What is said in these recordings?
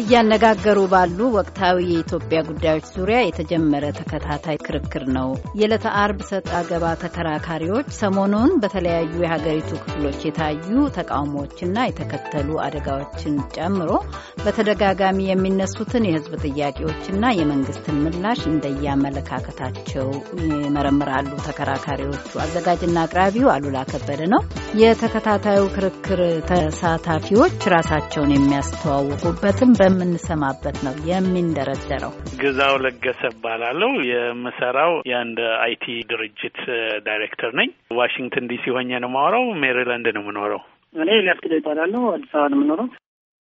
እያነጋገሩ ባሉ ወቅታዊ የኢትዮጵያ ጉዳዮች ዙሪያ የተጀመረ ተከታታይ ክርክር ነው። የዕለተ አርብ ሰጥ አገባ ተከራካሪዎች ሰሞኑን በተለያዩ የሀገሪቱ ክፍሎች የታዩ ተቃውሞዎችና የተከተሉ አደጋዎችን ጨምሮ በተደጋጋሚ የሚነሱትን የሕዝብ ጥያቄዎችና የመንግስትን ምላሽ እንደየአመለካከታቸው ይመረምራሉ። ተከራካሪዎቹ አዘጋጅና አቅራቢው አሉላ ከበደ ነው። የተከታታዩ ክርክር ተሳታፊዎች ራሳቸውን የሚያስተዋውቁበትም በምንሰማበት ነው የሚንደረደረው። ግዛው ለገሰ እባላለሁ። የምሰራው የአንድ አይቲ ድርጅት ዳይሬክተር ነኝ። ዋሽንግተን ዲሲ ሆኜ ነው የማወራው። ሜሪላንድ ነው የምኖረው። እኔ ሊያስ ክደ እባላለሁ። አዲስ አበባ ነው የምኖረው።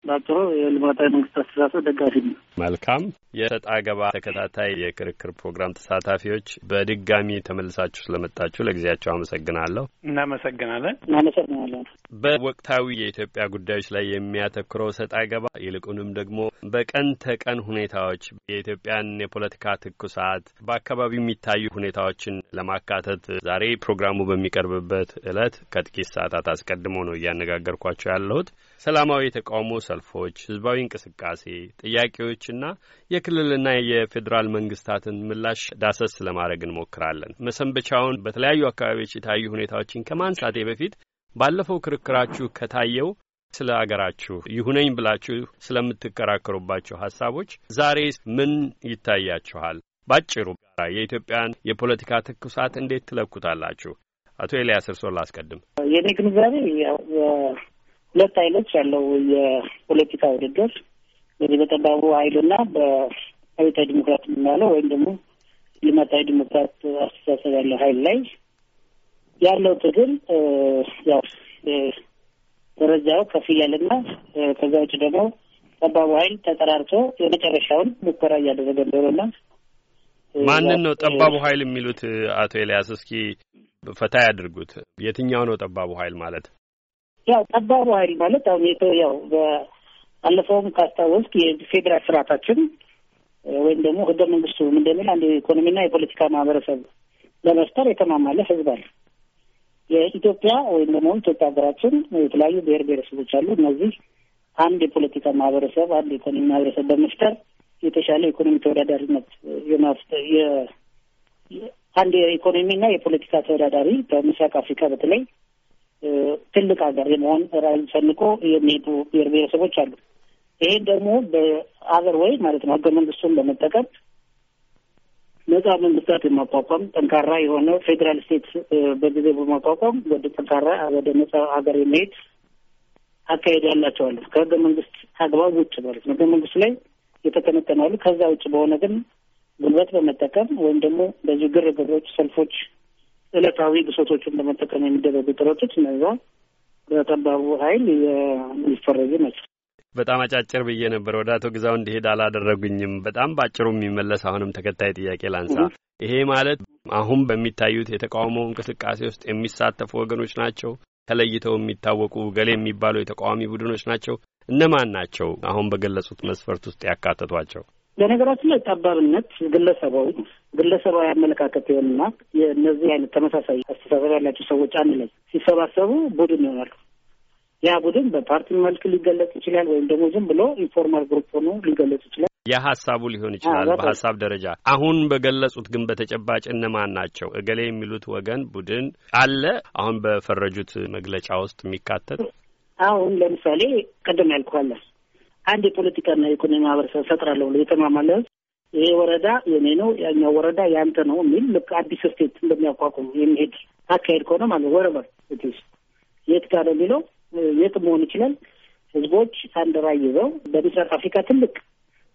በአጭሩ የልማታዊ መንግስት አስተሳሰብ ደጋፊ ነው። መልካም የሰጥ አገባ ተከታታይ የክርክር ፕሮግራም ተሳታፊዎች በድጋሚ ተመልሳችሁ ስለመጣችሁ ለጊዜያቸው አመሰግናለሁ። እናመሰግናለን። እናመሰግናለን። በወቅታዊ የኢትዮጵያ ጉዳዮች ላይ የሚያተኩረው ሰጥ አገባ ይልቁንም ደግሞ በቀን ተቀን ሁኔታዎች የኢትዮጵያን የፖለቲካ ትኩሳት በአካባቢው የሚታዩ ሁኔታዎችን ለማካተት ዛሬ ፕሮግራሙ በሚቀርብበት ዕለት ከጥቂት ሰዓታት አስቀድሞ ነው እያነጋገርኳቸው ያለሁት። ሰላማዊ የተቃውሞ ሰልፎች፣ ህዝባዊ እንቅስቃሴ፣ ጥያቄዎችና የክልልና የፌዴራል መንግስታትን ምላሽ ዳሰስ ለማድረግ እንሞክራለን። መሰንበቻውን በተለያዩ አካባቢዎች የታዩ ሁኔታዎችን ከማንሳቴ በፊት ባለፈው ክርክራችሁ ከታየው ስለ አገራችሁ ይሁነኝ ብላችሁ ስለምትከራከሩባቸው ሀሳቦች ዛሬ ምን ይታያችኋል? ባጭሩ የኢትዮጵያን የፖለቲካ ትኩሳት እንዴት ትለኩታላችሁ? አቶ ኤልያስ እርስዎን ላስቀድም። የእኔ ግንዛቤ ሁለት አይነት ያለው የፖለቲካ ውድድር በዚህ በጠባቡ ኃይልና በአብዮታዊ ዲሞክራት የምናለው ወይም ደግሞ ልማታዊ ዲሞክራት አስተሳሰብ ያለው ኃይል ላይ ያለው ትግል ያው ደረጃው ከፍ እያለና ከዛ ውጭ ደግሞ ጠባቡ ኃይል ተጠራርቶ የመጨረሻውን ሙከራ እያደረገ እንደሆነና ማንን ነው ጠባቡ ኃይል የሚሉት? አቶ ኤልያስ እስኪ ፈታ ያድርጉት። የትኛው ነው ጠባቡ ኃይል ማለት? ያው ጠባቡ ኃይል ማለት አሁን የተ ያው በአለፈውም ካስታወስክ የፌዴራል ስርዓታችን ወይም ደግሞ ህገ መንግስቱ እንደሚል አንድ የኢኮኖሚና የፖለቲካ ማህበረሰብ ለመፍጠር የተማማለ ህዝብ አለ። የኢትዮጵያ ወይም ደግሞ ኢትዮጵያ ሀገራችን የተለያዩ ብሔር ብሔረሰቦች አሉ። እነዚህ አንድ የፖለቲካ ማህበረሰብ፣ አንድ የኢኮኖሚ ማህበረሰብ በመፍጠር የተሻለ የኢኮኖሚ ተወዳዳሪነት አንድ የኢኮኖሚና የፖለቲካ ተወዳዳሪ በምስራቅ አፍሪካ በተለይ ትልቅ ሀገር የመሆን ራዕይ ሰንቆ የሚሄዱ ብሔር ብሔረሰቦች አሉ። ይሄን ደግሞ በአገር ወይ ማለት ነው ህገ መንግስቱን በመጠቀም ነጻ መንግስታት የማቋቋም ጠንካራ የሆነ ፌዴራል ስቴት በጊዜ በማቋቋም ወደ ጠንካራ ወደ ነጻ ሀገር የሚሄድ አካሄድ ያላቸው አሉ። ከህገ መንግስት አግባብ ውጭ ማለት ነው። ህገ መንግስቱ ላይ የተቀነቀናሉ። ከዛ ውጭ በሆነ ግን ጉልበት በመጠቀም ወይም ደግሞ በዚህ ግርግሮች፣ ሰልፎች ዕለታዊ ብሶቶችን በመጠቀም የሚደረጉ ጥረቶች እነዛ በጠባቡ ኃይል የሚፈረጁ ናቸው። በጣም አጫጭር ብዬ ነበር። ወደ አቶ ግዛው እንዲሄድ አላደረጉኝም። በጣም በአጭሩ የሚመለስ አሁንም ተከታይ ጥያቄ ላንሳ። ይሄ ማለት አሁን በሚታዩት የተቃውሞ እንቅስቃሴ ውስጥ የሚሳተፉ ወገኖች ናቸው ተለይተው የሚታወቁ ገሌ የሚባሉ የተቃዋሚ ቡድኖች ናቸው። እነማን ናቸው? አሁን በገለጹት መስፈርት ውስጥ ያካተቷቸው? በነገራችን ላይ ጠባብነት ግለሰባዊ ግለሰባዊ አመለካከት ይሆንና የእነዚህ አይነት ተመሳሳይ አስተሳሰብ ያላቸው ሰዎች አንድ ላይ ሲሰባሰቡ ቡድን ይሆናሉ። ያ ቡድን በፓርቲ መልክ ሊገለጽ ይችላል፣ ወይም ደግሞ ዝም ብሎ informal group ሆኖ ሊገለጽ ይችላል። የሀሳቡ ሊሆን ይችላል በሀሳብ ደረጃ። አሁን በገለጹት ግን በተጨባጭ እነማን ናቸው? እገሌ የሚሉት ወገን ቡድን አለ አሁን በፈረጁት መግለጫ ውስጥ የሚካተት አሁን ለምሳሌ ቅድም ያልኩህ አንድ የፖለቲካና የኢኮኖሚ ማህበረሰብ ፈጥራለሁ ብሎ የተማማለ ይሄ ወረዳ የኔ ነው፣ ያኛው ወረዳ ያንተ ነው የሚል ልክ አዲስ ስቴት እንደሚያቋቁም የሚሄድ አካሄድ ከሆነ ማለት ወረበር የት ጋር የሚለው የት መሆን ይችላል። ህዝቦች አንድ ራዕይ ይዘው በምስራቅ አፍሪካ ትልቅ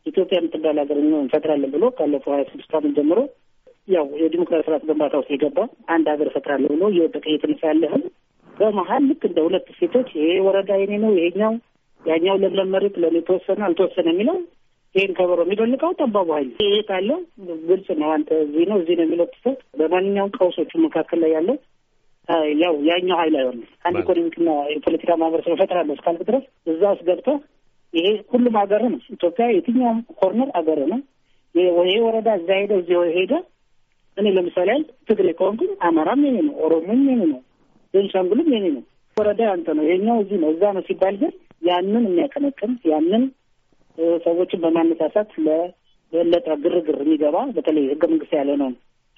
ኢትዮጵያ የምትባል ሀገር እንፈጥራለን ብሎ ካለፈው ሀያ ስድስት ዓመት ጀምሮ ያው የዲሞክራሲ ስርዓት ግንባታ ውስጥ የገባ አንድ ሀገር እፈጥራለሁ ብሎ እየወደቀ እየተነሳ ያለህም በመሀል ልክ እንደ ሁለት ሴቶች ይሄ ወረዳ የኔ ነው፣ ይሄኛው ያኛው ለምለም መሬት ለእኔ ተወሰነ አልተወሰነ የሚለው ይህን ከበሮ የሚደልቀው ጠባቡ ኃይል ይሄ ካለው ግልጽ ነው። አንተ እዚህ ነው እዚህ ነው የሚለው ትሰጥ በማንኛውም ቀውሶቹ መካከል ላይ ያለው ያው ያኛው ኃይል አይሆንም። አንድ ኢኮኖሚክና የፖለቲካ ማህበረሰብ እፈጥራለሁ እስካልክ ድረስ እዛ ውስጥ ገብተህ ይሄ ሁሉም ሀገር ነው። ኢትዮጵያ የትኛውም ኮርነር ሀገር ነው። ይሄ ወረዳ እዛ ሄደ እዚህ ሄደ። እኔ ለምሳሌ ያህል ትግሬ ከሆንኩኝ አማራም የኔ ነው፣ ኦሮሞም የኔ ነው፣ ቤንሻንጉልም የኔ ነው። ወረዳ ያንተ ነው፣ ይሄኛው እዚህ ነው፣ እዛ ነው ሲባል ግን ያንን የሚያቀነቅን ያንን ሰዎችን በማነሳሳት ለበለጠ ግርግር የሚገባ በተለይ ህገ መንግስታዊ ያለ ነው።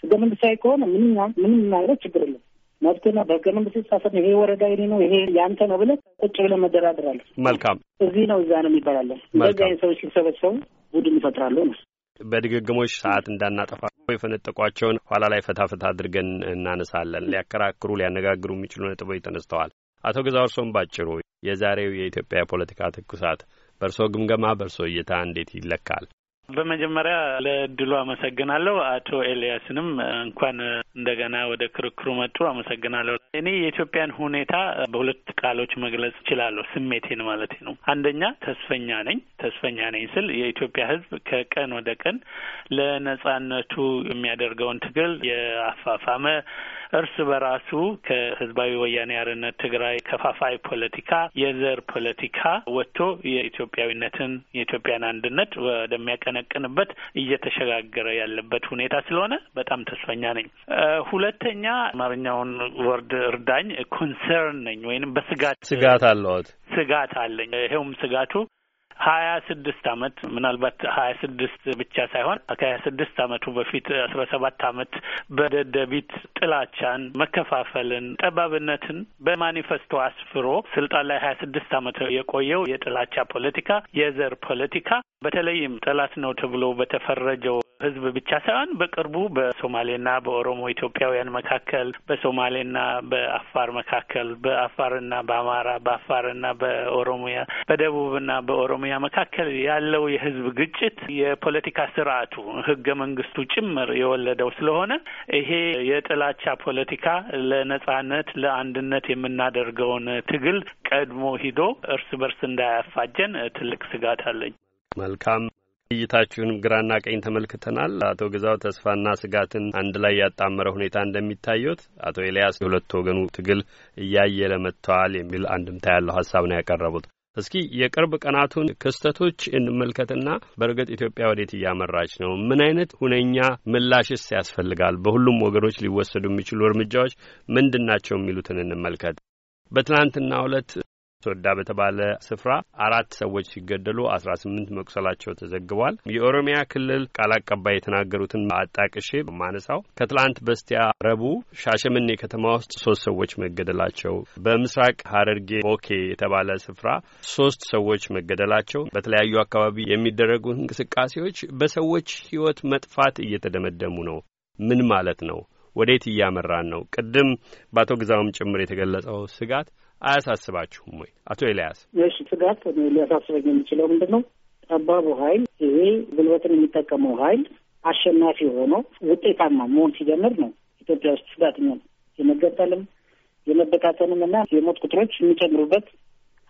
ህገ መንግስታዊ ከሆነ ምንም ምንም ማለት ችግር የለም። መብትና በህገ መንግስት የተጻፈ ይሄ ወረዳ የኔ ነው ይሄ ያንተ ነው ብለህ ቁጭ ብለህ መደራደር አለ። መልካም እዚህ ነው እዛ ነው የሚባላለን። እንደዚህ አይነት ሰዎች ሲሰበሰቡ ቡድን ይፈጥራሉ ነው። በድግግሞች ሰዓት እንዳናጠፋ የፈነጠቋቸውን ኋላ ላይ ፈታፈታ አድርገን እናነሳለን። ሊያከራክሩ ሊያነጋግሩ የሚችሉ ነጥቦች ተነስተዋል። አቶ ገዛ እርሶም ባጭሩ የዛሬው የኢትዮጵያ የፖለቲካ ትኩሳት በእርሶ ግምገማ በእርሶ እይታ እንዴት ይለካል? በመጀመሪያ ለእድሉ አመሰግናለሁ። አቶ ኤልያስንም እንኳን እንደገና ወደ ክርክሩ መጡ አመሰግናለሁ። እኔ የኢትዮጵያን ሁኔታ በሁለት ቃሎች መግለጽ እችላለሁ፣ ስሜቴን ማለት ነው። አንደኛ ተስፈኛ ነኝ። ተስፈኛ ነኝ ስል የኢትዮጵያ ሕዝብ ከቀን ወደ ቀን ለነጻነቱ የሚያደርገውን ትግል የአፋፋመ እርስ በራሱ ከህዝባዊ ወያኔ ሓርነት ትግራይ ከፋፋይ ፖለቲካ፣ የዘር ፖለቲካ ወጥቶ የኢትዮጵያዊነትን የኢትዮጵያን አንድነት ወደሚያቀነቅንበት እየተሸጋገረ ያለበት ሁኔታ ስለሆነ በጣም ተስፈኛ ነኝ። ሁለተኛ አማርኛውን ወርድ እርዳኝ፣ ኮንሰርን ነኝ ወይንም በስጋት ስጋት አለዎት? ስጋት አለኝ። ይኸውም ስጋቱ ሀያ ስድስት አመት ምናልባት ሀያ ስድስት ብቻ ሳይሆን ከሀያ ስድስት አመቱ በፊት አስራ ሰባት አመት በደደቢት ጥላቻን፣ መከፋፈልን፣ ጠባብነትን በማኒፌስቶ አስፍሮ ስልጣን ላይ ሀያ ስድስት አመት የቆየው የጥላቻ ፖለቲካ፣ የዘር ፖለቲካ በተለይም ጠላት ነው ተብሎ በተፈረጀው ህዝብ ብቻ ሳይሆን በቅርቡ በሶማሌና በኦሮሞ ኢትዮጵያውያን መካከል፣ በሶማሌና በአፋር መካከል፣ በአፋርና በአማራ፣ በአፋርና በኦሮሚያ፣ በደቡብና በኦሮሚያ መካከል ያለው የህዝብ ግጭት የፖለቲካ ስርዓቱ ህገ መንግስቱ ጭምር የወለደው ስለሆነ ይሄ የጥላቻ ፖለቲካ ለነጻነት ለአንድነት የምናደርገውን ትግል ቀድሞ ሂዶ እርስ በርስ እንዳያፋጀን ትልቅ ስጋት አለኝ። መልካም እይታችሁንም ግራና ቀኝ ተመልክተናል። አቶ ግዛው ተስፋና ስጋትን አንድ ላይ ያጣመረ ሁኔታ እንደሚታዩት፣ አቶ ኤልያስ የሁለት ወገኑ ትግል እያየለ መጥተዋል የሚል አንድምታ ያለው ሀሳብ ነው ያቀረቡት። እስኪ የቅርብ ቀናቱን ክስተቶች እንመልከትና በእርግጥ ኢትዮጵያ ወዴት እያመራች ነው? ምን አይነት ሁነኛ ምላሽስ ያስፈልጋል? በሁሉም ወገኖች ሊወሰዱ የሚችሉ እርምጃዎች ምንድን ናቸው? የሚሉትን እንመልከት። በትናንትናው ዕለት ሶዳ በተባለ ስፍራ አራት ሰዎች ሲገደሉ አስራ ስምንት መቁሰላቸው ተዘግቧል። የኦሮሚያ ክልል ቃል አቀባይ የተናገሩትን አጣቅሼ በማነሳው ከትላንት በስቲያ ረቡዕ ሻሸመኔ ከተማ ውስጥ ሶስት ሰዎች መገደላቸው፣ በምስራቅ ሐረርጌ ቦኬ የተባለ ስፍራ ሶስት ሰዎች መገደላቸው፣ በተለያዩ አካባቢ የሚደረጉ እንቅስቃሴዎች በሰዎች ሕይወት መጥፋት እየተደመደሙ ነው። ምን ማለት ነው? ወዴት እያመራን ነው? ቅድም በአቶ ግዛውም ጭምር የተገለጸው ስጋት አያሳስባችሁም ወይ አቶ ኤልያስ? እሺ ስጋት ሊያሳስበኝ የሚችለው ምንድን ነው? ጠባቡ ኃይል ይሄ ጉልበትን የሚጠቀመው ኃይል አሸናፊ ሆኖ ውጤታማ መሆን ሲጀምር ነው ኢትዮጵያ ውስጥ ስጋት ነው የመገጠልም የመበታተንም እና የሞት ቁጥሮች የሚጨምሩበት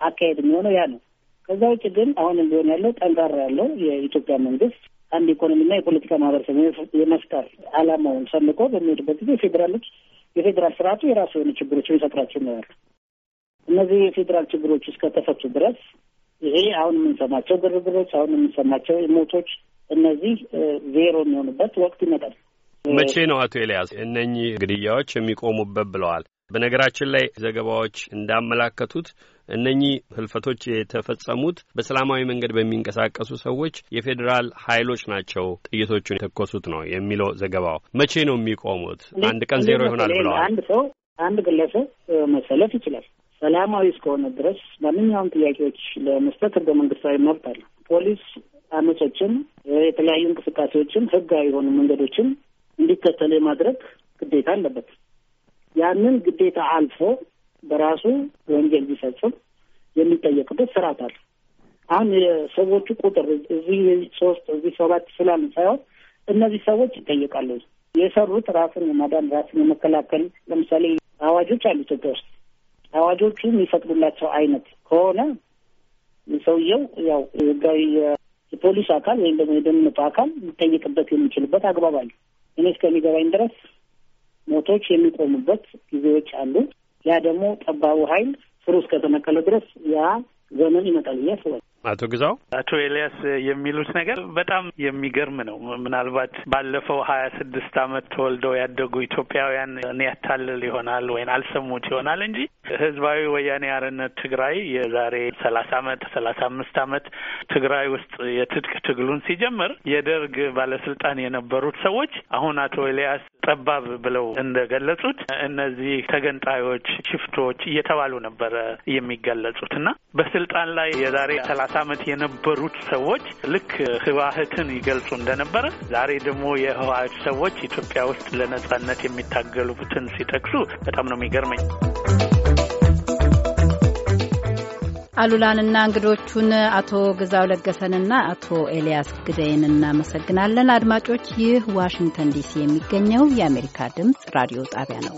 አካሄድ የሚሆነው ያ ነው። ከዛ ውጭ ግን አሁንም ቢሆን ያለው ጠንካራ ያለው የኢትዮጵያ መንግስት አንድ ኢኮኖሚና የፖለቲካ ማህበረሰብ የመፍጠር አላማውን ሰንቆ በሚሄድበት ጊዜ ፌዴራሎች የፌዴራል ስርዓቱ የራሱ የሆነ ችግሮች የሚፈጥራቸው ነው ያሉ እነዚህ የፌዴራል ችግሮች እስከተፈቱ ድረስ ይሄ አሁን የምንሰማቸው ግርግሮች፣ አሁን የምንሰማቸው ሞቶች እነዚህ ዜሮ የሚሆኑበት ወቅት ይመጣል። መቼ ነው አቶ ኤልያስ እነኚህ ግድያዎች የሚቆሙበት ብለዋል? በነገራችን ላይ ዘገባዎች እንዳመላከቱት እነኚህ ህልፈቶች የተፈጸሙት በሰላማዊ መንገድ በሚንቀሳቀሱ ሰዎች የፌዴራል ኃይሎች ናቸው ጥይቶቹን የተኮሱት ነው የሚለው ዘገባው። መቼ ነው የሚቆሙት? አንድ ቀን ዜሮ ይሆናል ብለዋል። አንድ ሰው አንድ ግለሰብ መሰለፍ ይችላል ሰላማዊ እስከሆነ ድረስ ማንኛውም ጥያቄዎች ለመስጠት ህገ መንግስታዊ መብት አለ። ፖሊስ አመጾችን፣ የተለያዩ እንቅስቃሴዎችን፣ ህጋዊ የሆኑ መንገዶችን እንዲከተሉ የማድረግ ግዴታ አለበት። ያንን ግዴታ አልፎ በራሱ ወንጀል ቢፈጽም የሚጠየቅበት ስርዓት አለ። አሁን የሰዎቹ ቁጥር እዚህ ሶስት እዚህ ሰባት ስላልን ሳይሆን እነዚህ ሰዎች ይጠየቃሉ። የሰሩት ራስን የማዳን ራስን የመከላከል ለምሳሌ አዋጆች አሉ ኢትዮጵያ ውስጥ አዋጆቹ የሚፈቅዱላቸው አይነት ከሆነ ሰውየው ያው ህጋዊ የፖሊስ አካል ወይም ደግሞ የደህንነቱ አካል ሊጠየቅበት የሚችልበት አግባብ አለ። እኔ እስከሚገባኝ ድረስ ሞቶች የሚቆሙበት ጊዜዎች አሉ። ያ ደግሞ ጠባቡ ኃይል ስሩ እስከተነቀለ ድረስ ያ ዘመን ይመጣል ብዬ አስባለሁ። አቶ ግዛው አቶ ኤልያስ የሚሉት ነገር በጣም የሚገርም ነው። ምናልባት ባለፈው ሀያ ስድስት አመት ተወልደው ያደጉ ኢትዮጵያውያን እኔ ያታልል ይሆናል ወይም አልሰሙት ይሆናል እንጂ ህዝባዊ ወያኔ አርነት ትግራይ የዛሬ ሰላሳ አመት ሰላሳ አምስት አመት ትግራይ ውስጥ የትጥቅ ትግሉን ሲጀምር የደርግ ባለስልጣን የነበሩት ሰዎች አሁን አቶ ኤልያስ ጠባብ ብለው እንደገለጹት እነዚህ ተገንጣዮች፣ ሽፍቶች እየተባሉ ነበረ የሚገለጹት እና በስልጣን ላይ የዛሬ ሰላሳ አመት የነበሩት ሰዎች ልክ ህወሓትን ይገልጹ እንደነበረ ዛሬ ደግሞ የህወሓት ሰዎች ኢትዮጵያ ውስጥ ለነጻነት የሚታገሉትን ሲጠቅሱ በጣም ነው የሚገርመኝ። አሉላንና እንግዶቹን አቶ ግዛው ለገሰንና አቶ ኤልያስ ግደይን እናመሰግናለን። አድማጮች፣ ይህ ዋሽንግተን ዲሲ የሚገኘው የአሜሪካ ድምፅ ራዲዮ ጣቢያ ነው።